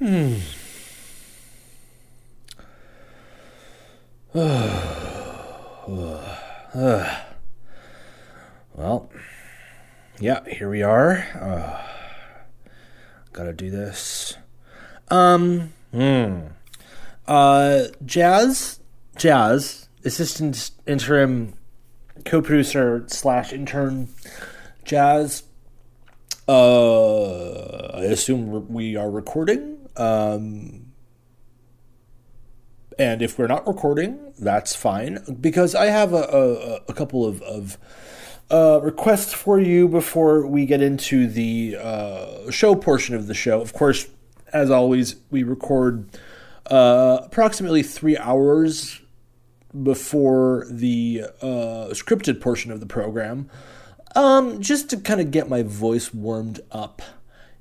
Hmm. well, yeah, here we are. Uh, gotta do this. Um, hmm. Uh, Jazz, Jazz, assistant interim co-producer slash intern, Jazz. Uh, I assume we are recording. Um, and if we're not recording, that's fine. Because I have a, a, a couple of, of uh, requests for you before we get into the uh, show portion of the show. Of course, as always, we record uh, approximately three hours before the uh, scripted portion of the program, um, just to kind of get my voice warmed up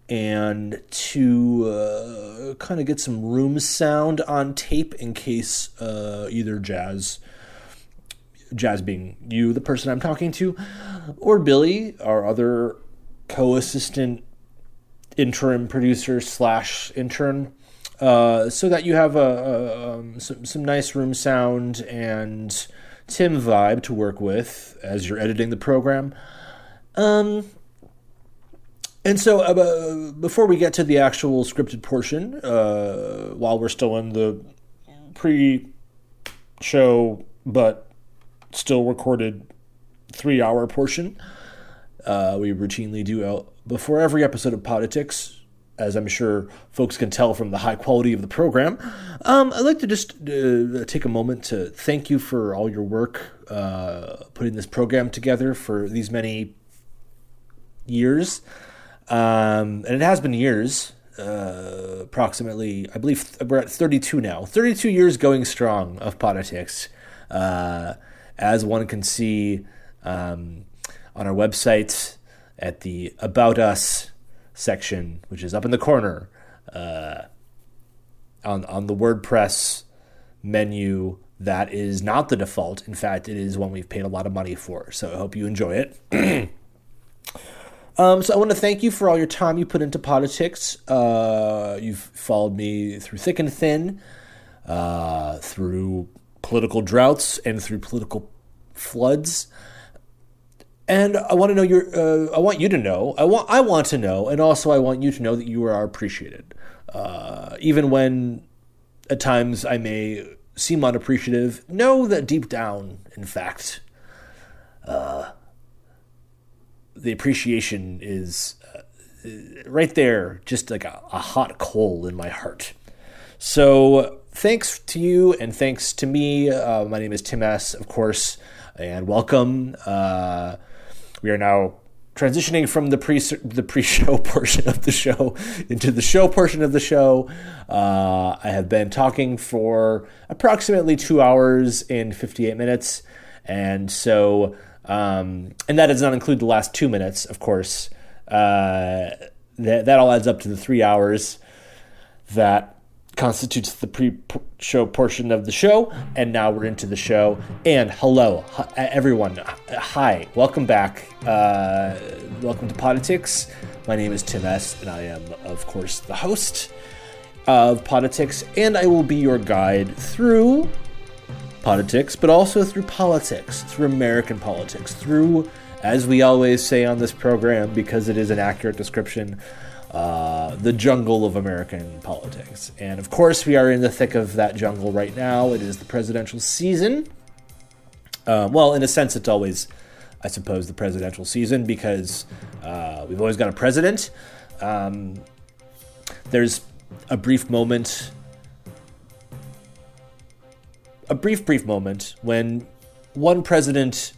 and to uh, kind of get some room sound on tape in case uh, either Jazz, Jazz being you, the person I'm talking to, or Billy, our other co-assistant interim producer slash intern, uh, so that you have a, a um, some, some nice room sound and Tim vibe to work with as you're editing the program. Um, and so, uh, before we get to the actual scripted portion, uh, while we're still in the pre-show but still recorded three-hour portion, uh, we routinely do uh, before every episode of Politics, as I'm sure folks can tell from the high quality of the program. Um, I'd like to just uh, take a moment to thank you for all your work uh, putting this program together for these many years. Um, and it has been years, uh, approximately, I believe we're at 32 now. 32 years going strong of politics. Uh, as one can see um, on our website at the About Us section, which is up in the corner uh, on, on the WordPress menu. That is not the default. In fact, it is one we've paid a lot of money for. So I hope you enjoy it. Um, so I want to thank you for all your time you put into politics. Uh, you've followed me through thick and thin, uh, through political droughts and through political floods. And I want to know your. Uh, I want you to know. I want. I want to know, and also I want you to know that you are appreciated, uh, even when at times I may seem unappreciative. Know that deep down, in fact, uh, the appreciation is uh, right there, just like a, a, hot coal in my heart. So thanks to you and thanks to me. Uh, my name is Tim S, of course, and welcome. Uh, we are now transitioning from the pre the pre-show portion of the show into the show portion of the show. Uh, I have been talking for approximately two hours and fifty-eight minutes, and so. Um, and that does not include the last two minutes, of course. Uh, that, that all adds up to the three hours that constitutes the pre-show portion of the show. And now we're into the show. And hello, everyone. Hi, welcome back. Uh, welcome to Politics. My name is Tim S, and I am, of course, the host of Politics, and I will be your guide through politics, but also through politics, through American politics, through, as we always say on this program, because it is an accurate description, uh, the jungle of American politics. And of course, we are in the thick of that jungle right now. It is the presidential season. Uh, well, in a sense, it's always, I suppose, the presidential season because uh, we've always got a president. Um, there's a brief moment a brief, brief moment when one president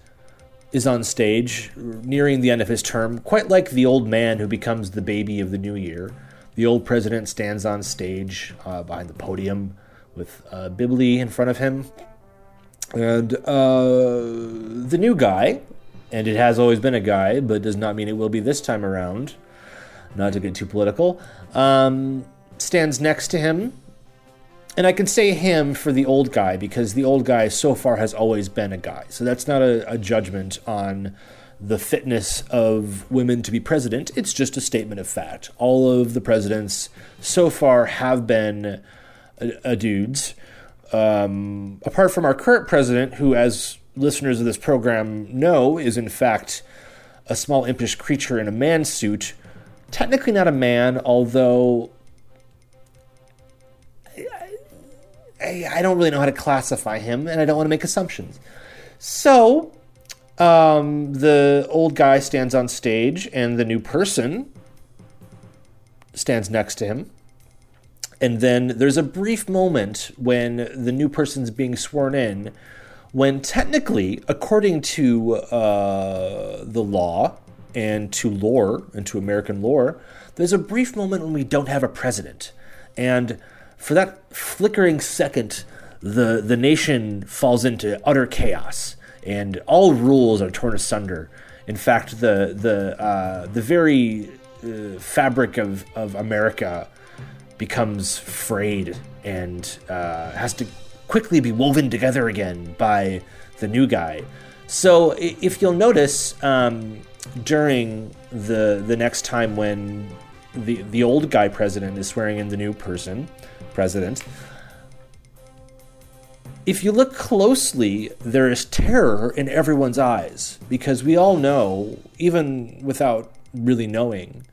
is on stage, nearing the end of his term, quite like the old man who becomes the baby of the new year. The old president stands on stage uh, behind the podium with uh, Bibli in front of him. And uh, the new guy, and it has always been a guy, but does not mean it will be this time around, not to get too political, um, stands next to him and I can say him for the old guy because the old guy so far has always been a guy. So that's not a, a judgment on the fitness of women to be president. It's just a statement of fact. All of the presidents so far have been a, dudes. Um, apart from our current president, who, as listeners of this program know, is in fact a small impish creature in a man suit. Technically not a man, although I, I, don't really know how to classify him, and I don't want to make assumptions. So, um, the old guy stands on stage, and the new person stands next to him. And then there's a brief moment when the new person's being sworn in, when technically, according to uh, the law and to lore and to American lore, there's a brief moment when we don't have a president. And for that flickering second, the, the nation falls into utter chaos and all rules are torn asunder. In fact, the, the, uh, the very uh, fabric of, of America becomes frayed and uh, has to quickly be woven together again by the new guy. So if you'll notice um, during the the next time when the the old guy president is swearing in the new person president, if you look closely, there is terror in everyone's eyes because we all know, even without really knowing,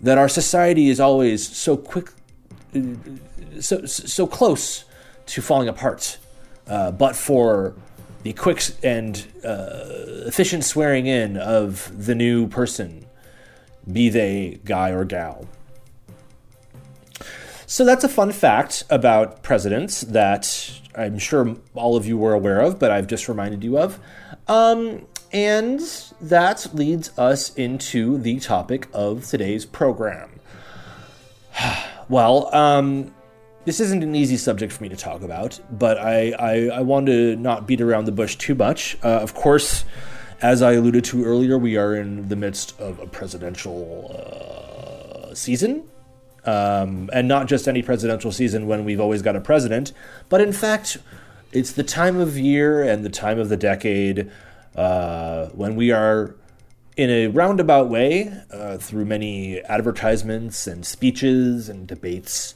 that our society is always so quick, so so close to falling apart. Uh, but for the quick and uh, efficient swearing in of the new person, be they guy or gal. So that's a fun fact about presidents that I'm sure all of you were aware of, but I've just reminded you of. Um, and that leads us into the topic of today's program. well, um, this isn't an easy subject for me to talk about, but I, I, I want to not beat around the bush too much. Uh, of course, as I alluded to earlier, we are in the midst of a presidential uh, season. Um, and not just any presidential season when we've always got a president, but in fact, it's the time of year and the time of the decade uh, when we are in a roundabout way uh, through many advertisements and speeches and debates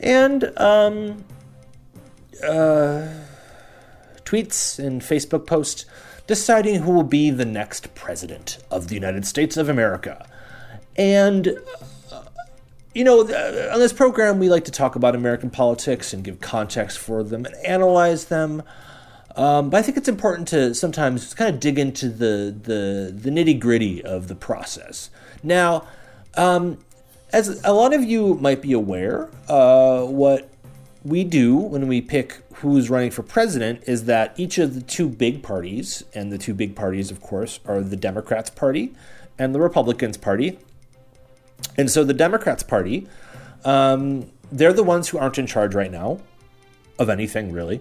and um, uh, tweets and Facebook posts deciding who will be the next president of the United States of America. And you know, on this program, we like to talk about American politics and give context for them and analyze them. Um, but I think it's important to sometimes kind of dig into the the, the nitty gritty of the process. Now, um, as a lot of you might be aware, uh, what we do when we pick who's running for president is that each of the two big parties, and the two big parties, of course, are the Democrats Party and the Republicans Party. And so the Democrats Party, um, they're the ones who aren't in charge right now of anything, really.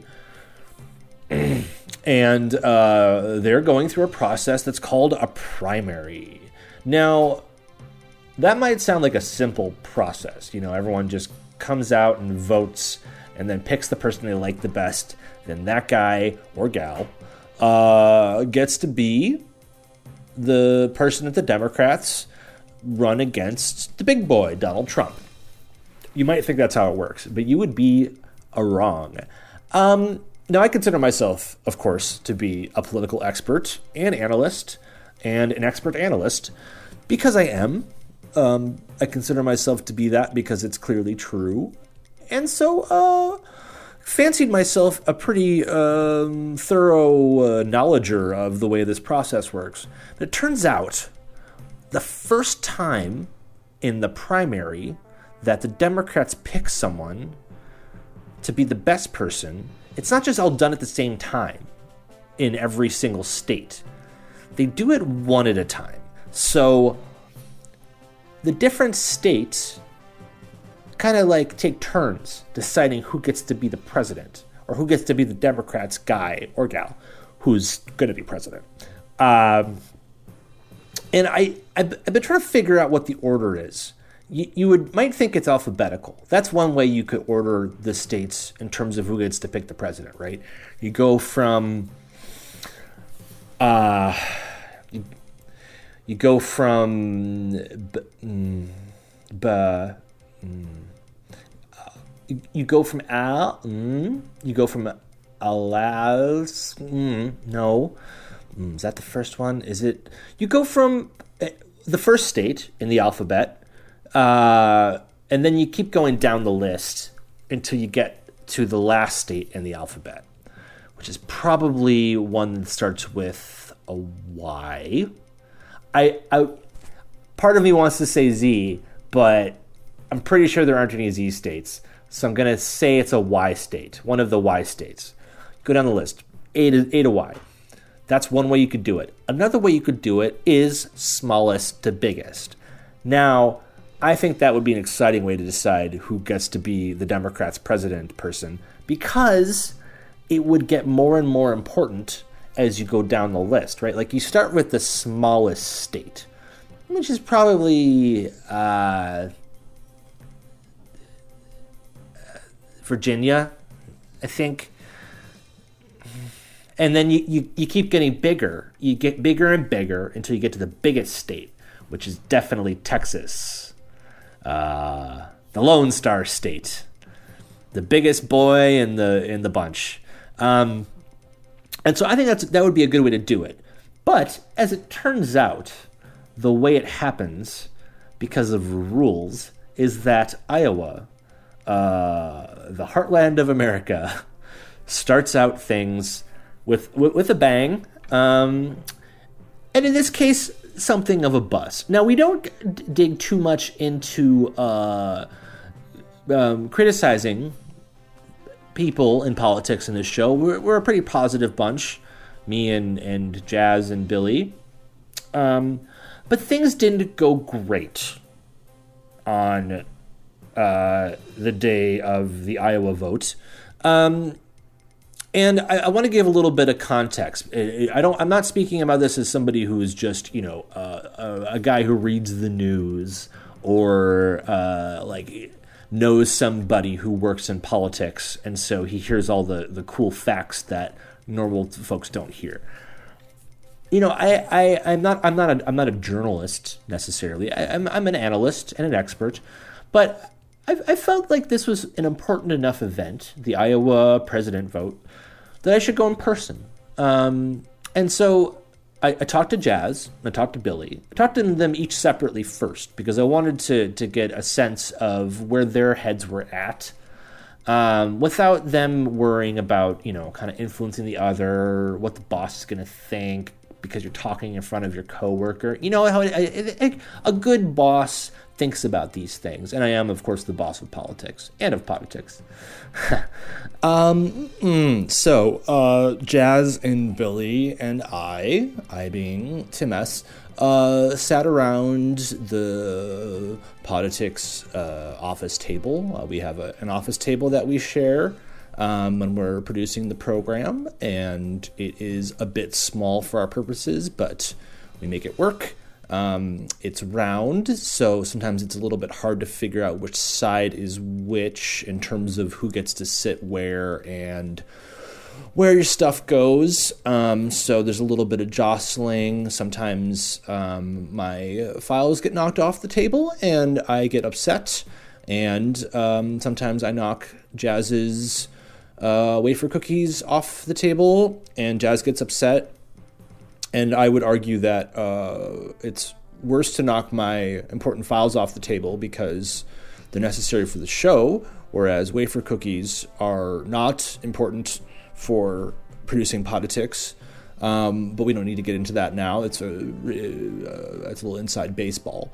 and uh, they're going through a process that's called a primary. Now, that might sound like a simple process. You know, everyone just comes out and votes and then picks the person they like the best. Then that guy or gal uh, gets to be the person that the Democrats run against the big boy, Donald Trump. You might think that's how it works, but you would be a wrong. Um, now, I consider myself, of course, to be a political expert and analyst and an expert analyst because I am. Um, I consider myself to be that because it's clearly true. And so, uh, fancied myself a pretty um, thorough uh, knowledger of the way this process works. But it turns out the first time in the primary that the Democrats pick someone to be the best person, it's not just all done at the same time in every single state. They do it one at a time. So the different states kind of like take turns deciding who gets to be the president or who gets to be the Democrats guy or gal who's going to be president. Um, and I, I've, been trying to figure out what the order is. You, you would might think it's alphabetical. That's one way you could order the states in terms of who gets to pick the president, right? You go from uh, you You go from b, mm, b, mm, you, you go from al, mm, you go from alas, mm, no. Mm, is that the first one? Is it? You go from uh, the first state in the alphabet, uh, and then you keep going down the list until you get to the last state in the alphabet, which is probably one that starts with a Y. I, I part of me wants to say Z, but I'm pretty sure there aren't any Z states. So I'm to say it's a Y state, one of the Y states. Go down the list. A to, a to Y. That's one way you could do it. Another way you could do it is smallest to biggest. Now, I think that would be an exciting way to decide who gets to be the Democrats' president person because it would get more and more important as you go down the list, right? Like you start with the smallest state, which is probably uh, Virginia, I think. And then you, you, you keep getting bigger. You get bigger and bigger until you get to the biggest state, which is definitely Texas, uh, the Lone Star State, the biggest boy in the in the bunch. Um, and so I think that's that would be a good way to do it. But as it turns out, the way it happens, because of rules, is that Iowa, uh, the heartland of America, starts out things with with, with a bang. Um, and in this case, something of a bust. Now we don't d- dig too much into uh, um, criticizing people in politics in this show. We're, we're a pretty positive bunch, me and and Jazz and Billy. Um, but things didn't go great on uh, the day of the Iowa vote. Um, and I, I want to give a little bit of context. I don't. I'm not speaking about this as somebody who is just, you know, uh, a, a, guy who reads the news or uh, like knows somebody who works in politics, and so he hears all the the cool facts that normal folks don't hear. You know, I, I I'm not I'm not a, I'm not a journalist necessarily. I, I'm I'm an analyst and an expert, but I, I felt like this was an important enough event, the Iowa president vote, that I should go in person. Um, and so I, I, talked to Jazz, I talked to Billy. I talked to them each separately first because I wanted to to get a sense of where their heads were at, um, without them worrying about you know kind of influencing the other, what the boss is going to think because you're talking in front of your coworker. You know how a, good boss thinks about these things. And I am, of course, the boss of politics and of politics. um, mm, so, uh, Jazz and Billy and I, I being Tim S., uh, sat around the politics uh, office table. Uh, we have a, an office table that we share. Um, when we're producing the program, and it is a bit small for our purposes, but we make it work. Um, it's round, so sometimes it's a little bit hard to figure out which side is which in terms of who gets to sit where and where your stuff goes. Um, so there's a little bit of jostling. Sometimes um, my files get knocked off the table and I get upset. And um, sometimes I knock Jazz's uh, wafer cookies off the table and Jazz gets upset and I would argue that uh, it's worse to knock my important files off the table because they're necessary for the show, whereas wafer cookies are not important for producing politics. Um, but we don't need to get into that now. It's a uh, it's a little inside baseball.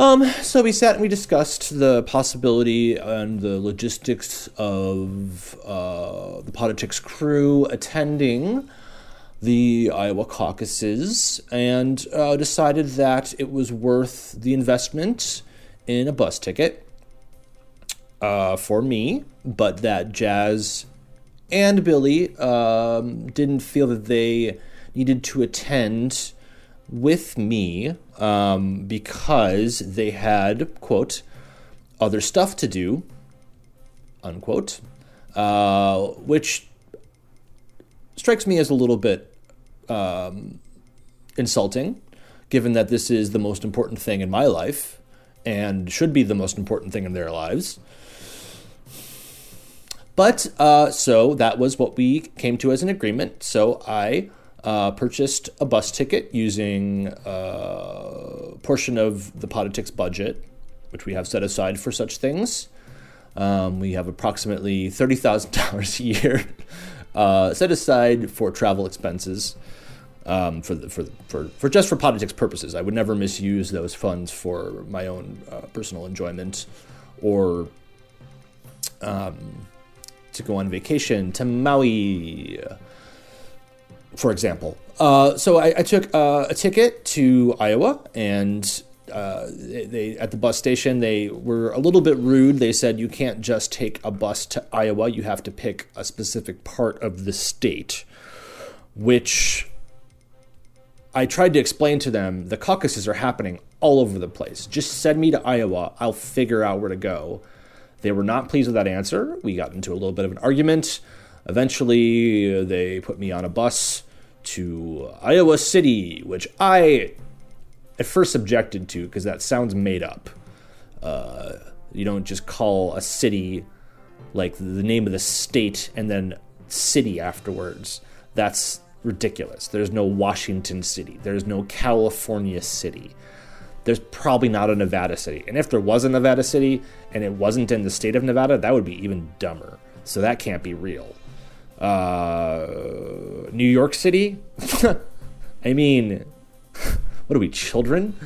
Um, so we sat and we discussed the possibility and the logistics of uh, the politics crew attending the Iowa caucuses and uh, decided that it was worth the investment in a bus ticket uh, for me, but that Jazz and Billy um, didn't feel that they needed to attend with me um, because they had, quote, other stuff to do, unquote, uh, which strikes me as a little bit um, insulting, given that this is the most important thing in my life and should be the most important thing in their lives. But uh, so that was what we came to as an agreement. So I uh, purchased a bus ticket using a uh, portion of the politics budget, which we have set aside for such things. Um, we have approximately $30,000 a year uh, set aside for travel expenses. Um, for, the, for, for, for just for politics purposes. I would never misuse those funds for my own uh, personal enjoyment or um, to go on vacation to Maui, for example. Uh, so I, I took uh, a ticket to Iowa, and uh, they, they, at the bus station they were a little bit rude. They said you can't just take a bus to Iowa; you have to pick a specific part of the state, which I tried to explain to them. The caucuses are happening all over the place. Just send me to Iowa; I'll figure out where to go. They were not pleased with that answer. We got into a little bit of an argument. Eventually, they put me on a bus to Iowa City, which I at first objected to because that sounds made up. Uh, you don't just call a city like the name of the state and then city afterwards. That's ridiculous. There's no Washington City. There's no California City there's probably not a Nevada city. And if there was a Nevada city and it wasn't in the state of Nevada, that would be even dumber. So that can't be real. Uh, New York City? I mean, what are we, children?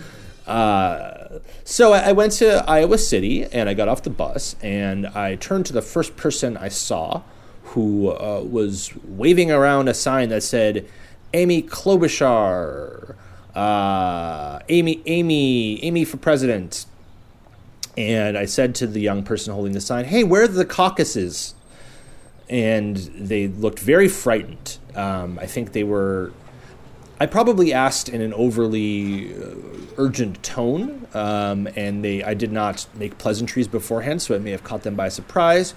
Uh, so I, I went to Iowa City and I got off the bus and I turned to the first person I saw who uh, was waving around a sign that said, Amy Klobuchar uh, Amy, Amy, Amy for president. And I said to the young person holding the sign, "Hey, where are the caucuses?" And they looked very frightened. Um, I think they were. I probably asked in an overly uh, urgent tone, um, and they. I did not make pleasantries beforehand, so it may have caught them by surprise.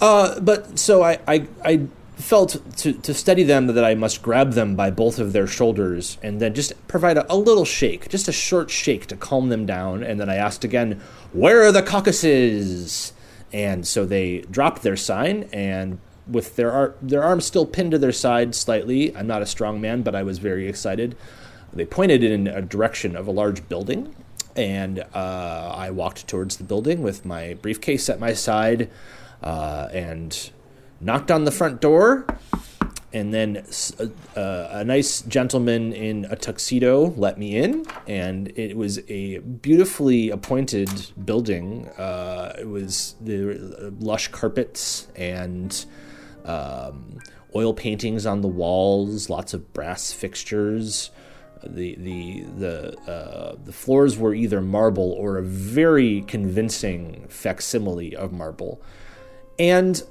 Uh, but so I, I, I felt to, to steady them that I must grab them by both of their shoulders and then just provide a, a, little shake, just a short shake to calm them down. And then I asked again, Where are the caucuses? And so they dropped their sign and with their, ar- their arms still pinned to their side slightly, I'm not a strong man, but I was very excited. They pointed in a direction of a large building, and uh, I walked towards the building with my briefcase at my side uh, and knocked on the front door, and then a, uh, uh, a, nice gentleman in a tuxedo let me in, and it was a beautifully appointed building. Uh, it was the lush carpets and um, oil paintings on the walls, lots of brass fixtures. The the the uh, the floors were either marble or a very convincing facsimile of marble, and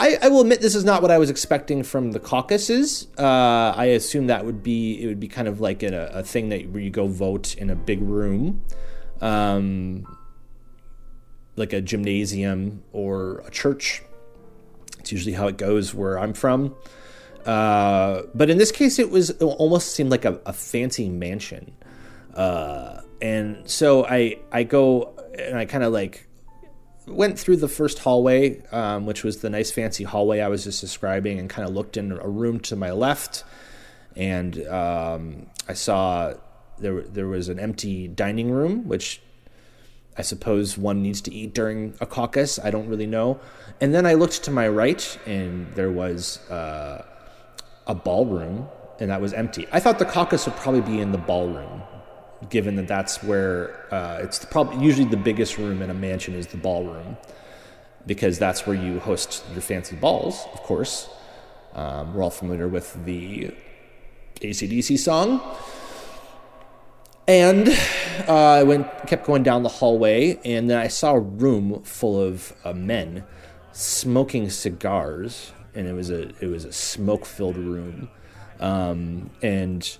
I, I, will admit this is not what I was expecting from the caucuses. Uh, I assume that would be it would be kind of like a, a thing that where you go vote in a big room, um, like a gymnasium or a church. It's usually how it goes where I'm from. Uh, but in this case, it was it almost seemed like a, a fancy mansion, uh, and so I I go and I kind of like went through the first hallway, um, which was the nice fancy hallway I was just describing, and kind of looked in a room to my left, and um, I saw there there was an empty dining room, which I suppose one needs to eat during a caucus. I don't really know. And then I looked to my right, and there was uh, a ballroom, and that was empty. I thought the caucus would probably be in the ballroom, given that that's where uh, it's probably usually the biggest room in a mansion is the ballroom, because that's where you host your fancy balls. Of course, um, we're all familiar with the ACDC song. And uh, I went, kept going down the hallway, and then I saw a room full of uh, men smoking cigars, and it was a it was a smoke filled room, um, and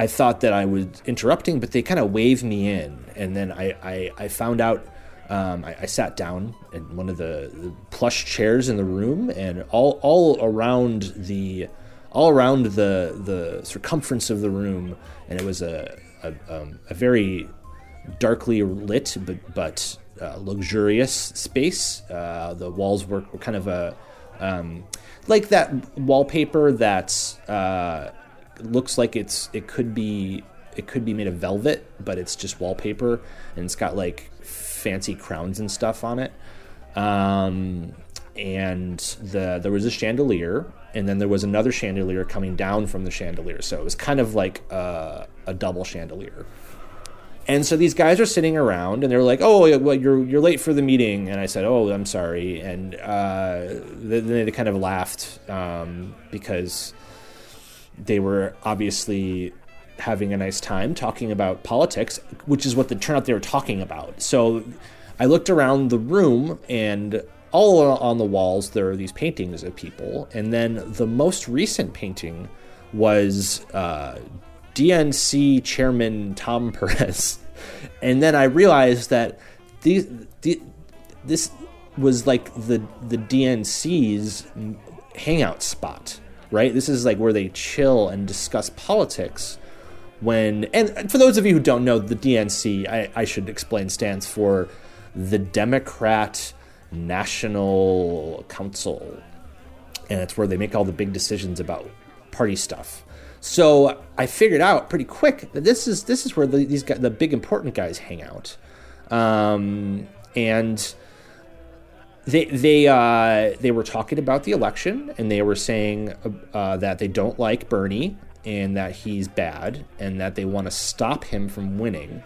I thought that I was interrupting, but they kind of waved me in, and then I I, I found out. Um, I, I, sat down in one of the, the, plush chairs in the room, and all all around the all around the the circumference of the room, and it was a a, um, a very darkly lit but but uh, luxurious space. Uh, the walls were, kind of a um, like that wallpaper that's uh, looks like it's it could be it could be made of velvet, but it's just wallpaper, and it's got like fancy crowns and stuff on it. Um, and the there was a chandelier, and then there was another chandelier coming down from the chandelier. So it was kind of like a, a double chandelier. And so these guys are sitting around, and they're like, "Oh, well, you're you're late for the meeting." And I said, "Oh, I'm sorry." And uh, then they kind of laughed um, because they were obviously having a nice time talking about politics, which is what the turnout they were talking about. So I looked around the room, and all on the walls there are these paintings of people, and then the most recent painting was uh, DNC chairman Tom Perez, and then I realized that these the, this was like the the DNC's hangout spot, right? This is like where they chill and discuss politics. When and for those of you who don't know, the DNC, I, I should explain, stands for the Democrat National Council, and it's where they make all the big decisions about party stuff. So I figured out pretty quick that this is this is where the, these guys, the big important guys hang out, um, and they they uh, they were talking about the election and they were saying uh, that they don't like Bernie and that he's bad and that they want to stop him from winning,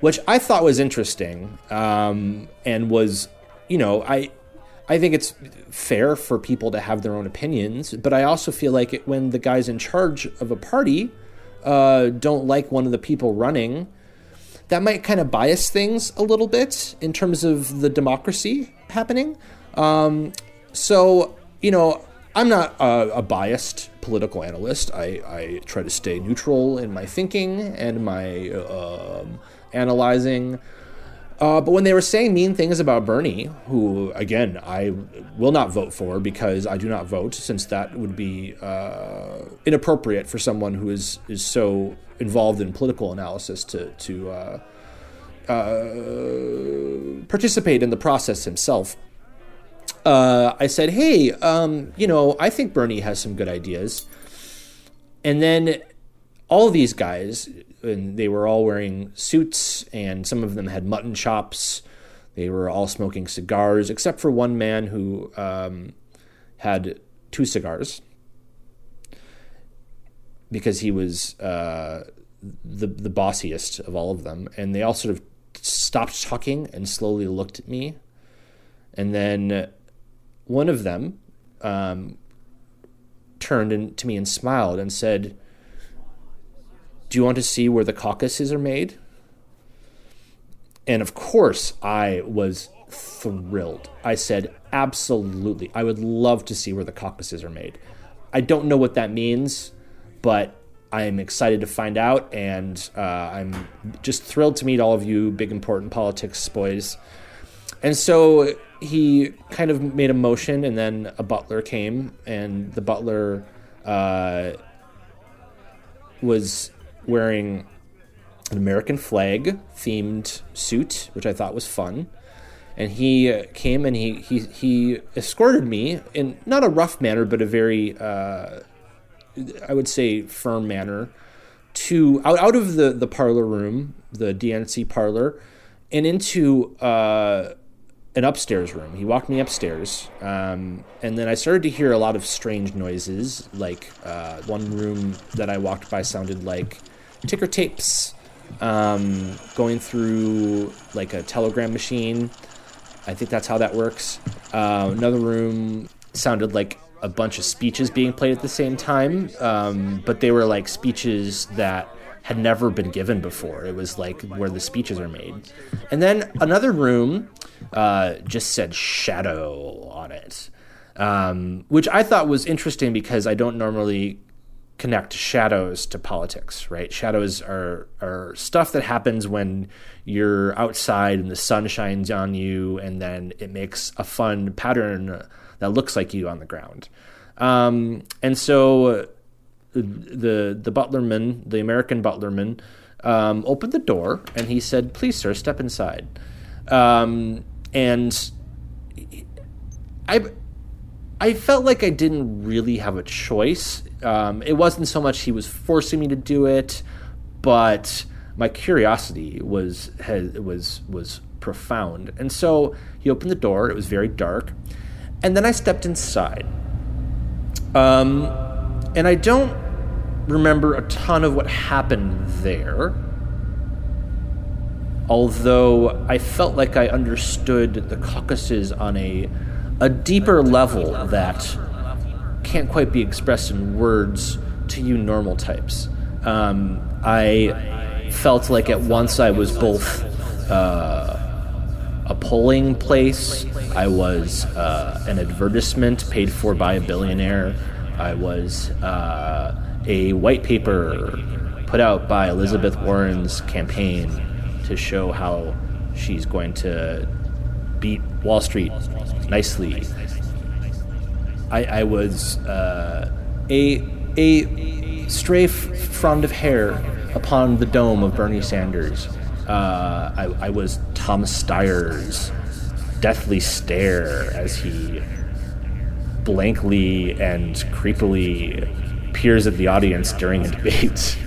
which I thought was interesting um, and was you know I I think it's fair for people to have their own opinions, but I also feel like it, when the guys in charge of a party uh, don't like one of the people running, that might kind of bias things a little bit in terms of the democracy happening. Um, so, you know, I'm not a, a biased political analyst. I, I, try to stay neutral in my thinking and my uh, analyzing. Uh, but when they were saying mean things about Bernie, who, again, I will not vote for because I do not vote, since that would be uh, inappropriate for someone who is, is so involved in political analysis to, to uh, uh participate in the process himself. Uh, I said, hey, um, you know, I think Bernie has some good ideas. And then all these guys, and they were all wearing suits, and some of them had mutton chops. They were all smoking cigars, except for one man who um, had two cigars because he was uh, the the bossiest of all of them. And they all sort of stopped talking and slowly looked at me. And then one of them um, turned in, to me and smiled and said, do you want to see where the caucuses are made? And of course, I was thrilled. I said, absolutely. I would love to see where the caucuses are made. I don't know what that means, but I'm excited to find out. And uh, I'm just thrilled to meet all of you, big important politics boys. And so he kind of made a motion, and then a butler came, and the butler uh, was wearing an American flag themed suit, which I thought was fun. And he uh, came and he, he, he escorted me in not a rough manner, but a very, uh, I would say, firm manner to out, out of the, the parlor room, the DNC parlor, and into uh, an upstairs room. He walked me upstairs, um, and then I started to hear a lot of strange noises. Like uh, one room that I walked by sounded like ticker tapes um, going through like a telegram machine. I think that's how that works. Uh, another room sounded like a bunch of speeches being played at the same time, um, but they were like speeches that had never been given before. It was like where the speeches are made. And then another room uh, just said shadow on it, um, which I thought was interesting because I don't normally connect shadows to politics, right? Shadows are are stuff that happens when you're outside and the sun shines on you, and then it makes a fun pattern that looks like you on the ground. Um, and so the the butlerman, the American butlerman, um, opened the door and he said, "Please, sir, step inside." Um, and I I felt like I didn't really have a choice. Um, it wasn't so much he was forcing me to do it, but my curiosity was was was profound. And so he opened the door. It was very dark, and then I stepped inside. Um, and I don't remember a ton of what happened there. Although I felt like I understood the caucuses on a a deeper level that can't quite be expressed in words to you normal types. Um, I felt like at once I was both uh, a polling place, I was uh, an advertisement paid for by a billionaire, I was uh, a white paper put out by Elizabeth Warren's campaign to show how she's going to beat Wall Street nicely. I, I was uh, a a stray frond of hair upon the dome of Bernie Sanders. Uh, I, I was Thomas Steyer's deathly stare as he blankly and creepily peers at the audience during a debate.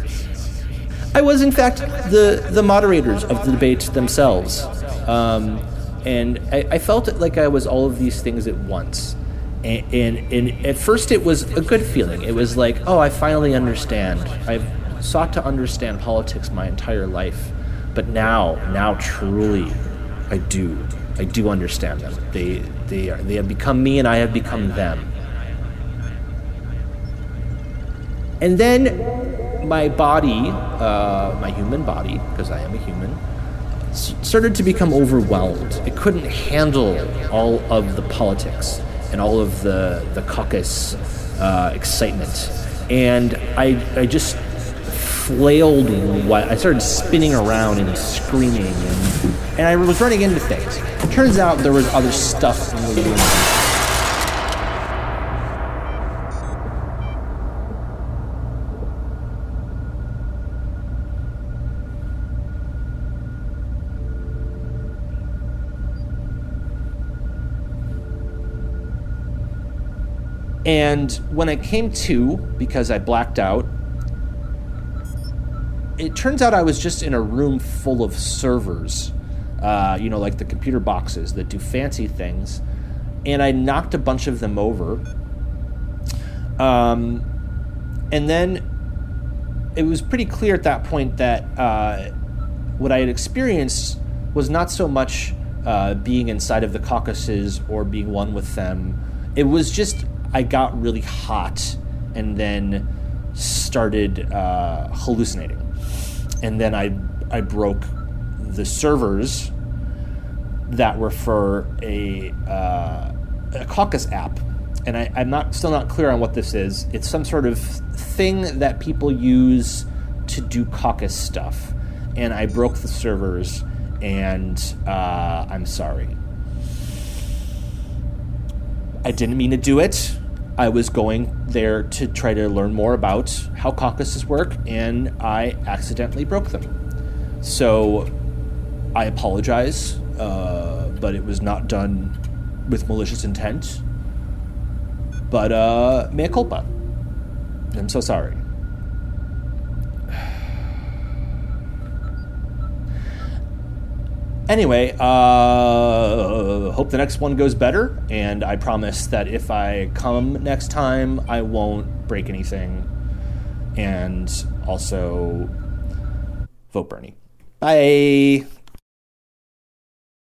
I was, in fact, the, the moderators of the debate themselves. Um, and I, I, felt like I was all of these things at once. And, and, and, at first, it was a good feeling. It was like, oh, I finally understand. I've sought to understand politics my entire life, but now, now truly, I do. I do understand them. They, they, are, they have become me, and I have become them. And then my body, uh, my human body, because I am a human, started to become overwhelmed. It couldn't handle all of the politics and all of the the caucus uh, excitement, and I I just flailed. I started spinning around and screaming, and, and I was running into things. It turns out there was other stuff in the room. And when I came to, because I blacked out, it turns out I was just in a room full of servers, uh, you know, like the computer boxes that do fancy things. And I knocked a bunch of them over. Um, and then it was pretty clear at that point that uh, what I had experienced was not so much uh, being inside of the caucuses or being one with them. It was just I got really hot and then started uh, hallucinating. And then I, I broke the servers that were for a, uh, a caucus app. And I, I'm not still not clear on what this is. It's some sort of thing that people use to do caucus stuff. And I broke the servers, and uh, I'm sorry. I didn't mean to do it. I was going there to try to learn more about how caucuses work, and I accidentally broke them. So I apologize, uh, but it was not done with malicious intent. But uh, mea culpa. I'm so sorry. Anyway, uh, hope the next one goes better, and I promise that if I come next time, I won't break anything. And also, vote Bernie. Bye.